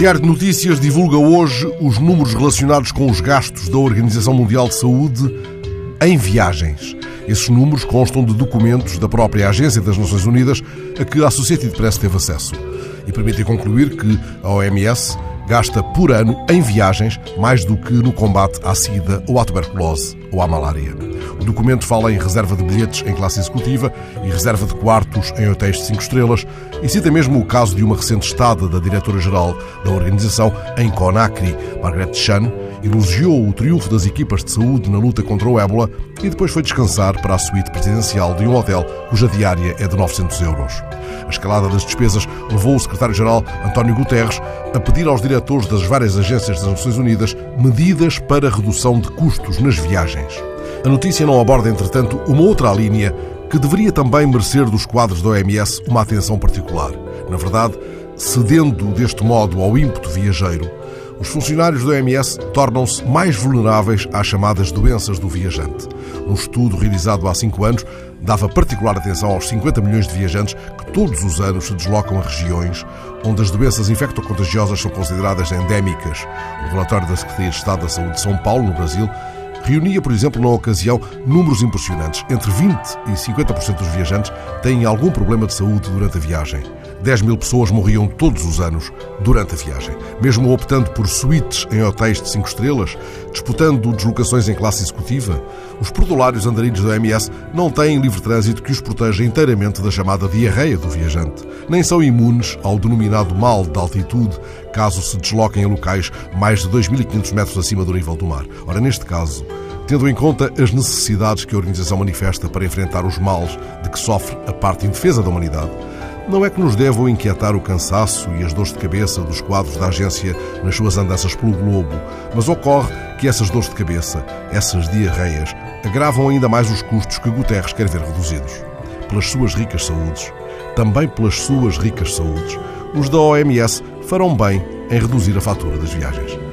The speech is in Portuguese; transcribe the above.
Diário de Notícias divulga hoje os números relacionados com os gastos da Organização Mundial de Saúde em viagens. Esses números constam de documentos da própria Agência das Nações Unidas a que a Associated Press teve acesso e permitem concluir que a OMS gasta por ano em viagens mais do que no combate à sida ou à tuberculose ou à malária. O documento fala em reserva de bilhetes em classe executiva e reserva de quartos em hotéis de 5 estrelas e cita mesmo o caso de uma recente estada da diretora-geral da organização em Conakry, Margaret Chan, elogiou o triunfo das equipas de saúde na luta contra o ébola e depois foi descansar para a suíte presidencial de um hotel cuja diária é de 900 euros. A escalada das despesas levou o secretário-geral António Guterres a pedir aos diretores das várias agências das Nações Unidas medidas para redução de custos nas viagens. A notícia não aborda, entretanto, uma outra linha que deveria também merecer dos quadros da OMS uma atenção particular. Na verdade, cedendo deste modo ao ímpeto viajeiro, os funcionários da OMS tornam-se mais vulneráveis às chamadas doenças do viajante. Um estudo realizado há cinco anos dava particular atenção aos 50 milhões de viajantes que todos os anos se deslocam a regiões onde as doenças infectocontagiosas são consideradas endémicas. O relatório da Secretaria de Estado da Saúde de São Paulo, no Brasil, reunia, por exemplo, na ocasião, números impressionantes. Entre 20% e 50% dos viajantes têm algum problema de saúde durante a viagem. 10 mil pessoas morriam todos os anos durante a viagem. Mesmo optando por suítes em hotéis de 5 estrelas, disputando deslocações em classe executiva, os perdulários andarilhos da MS não têm livre trânsito que os proteja inteiramente da chamada diarreia do viajante. Nem são imunes ao denominado mal de altitude, caso se desloquem a locais mais de 2.500 metros acima do nível do mar. Ora, neste caso, tendo em conta as necessidades que a organização manifesta para enfrentar os males de que sofre a parte indefesa da humanidade, não é que nos devam inquietar o cansaço e as dores de cabeça dos quadros da agência nas suas andanças pelo globo, mas ocorre que essas dores de cabeça, essas diarreias, agravam ainda mais os custos que Guterres quer ver reduzidos. Pelas suas ricas saúdes, também pelas suas ricas saúdes, os da OMS farão bem em reduzir a fatura das viagens.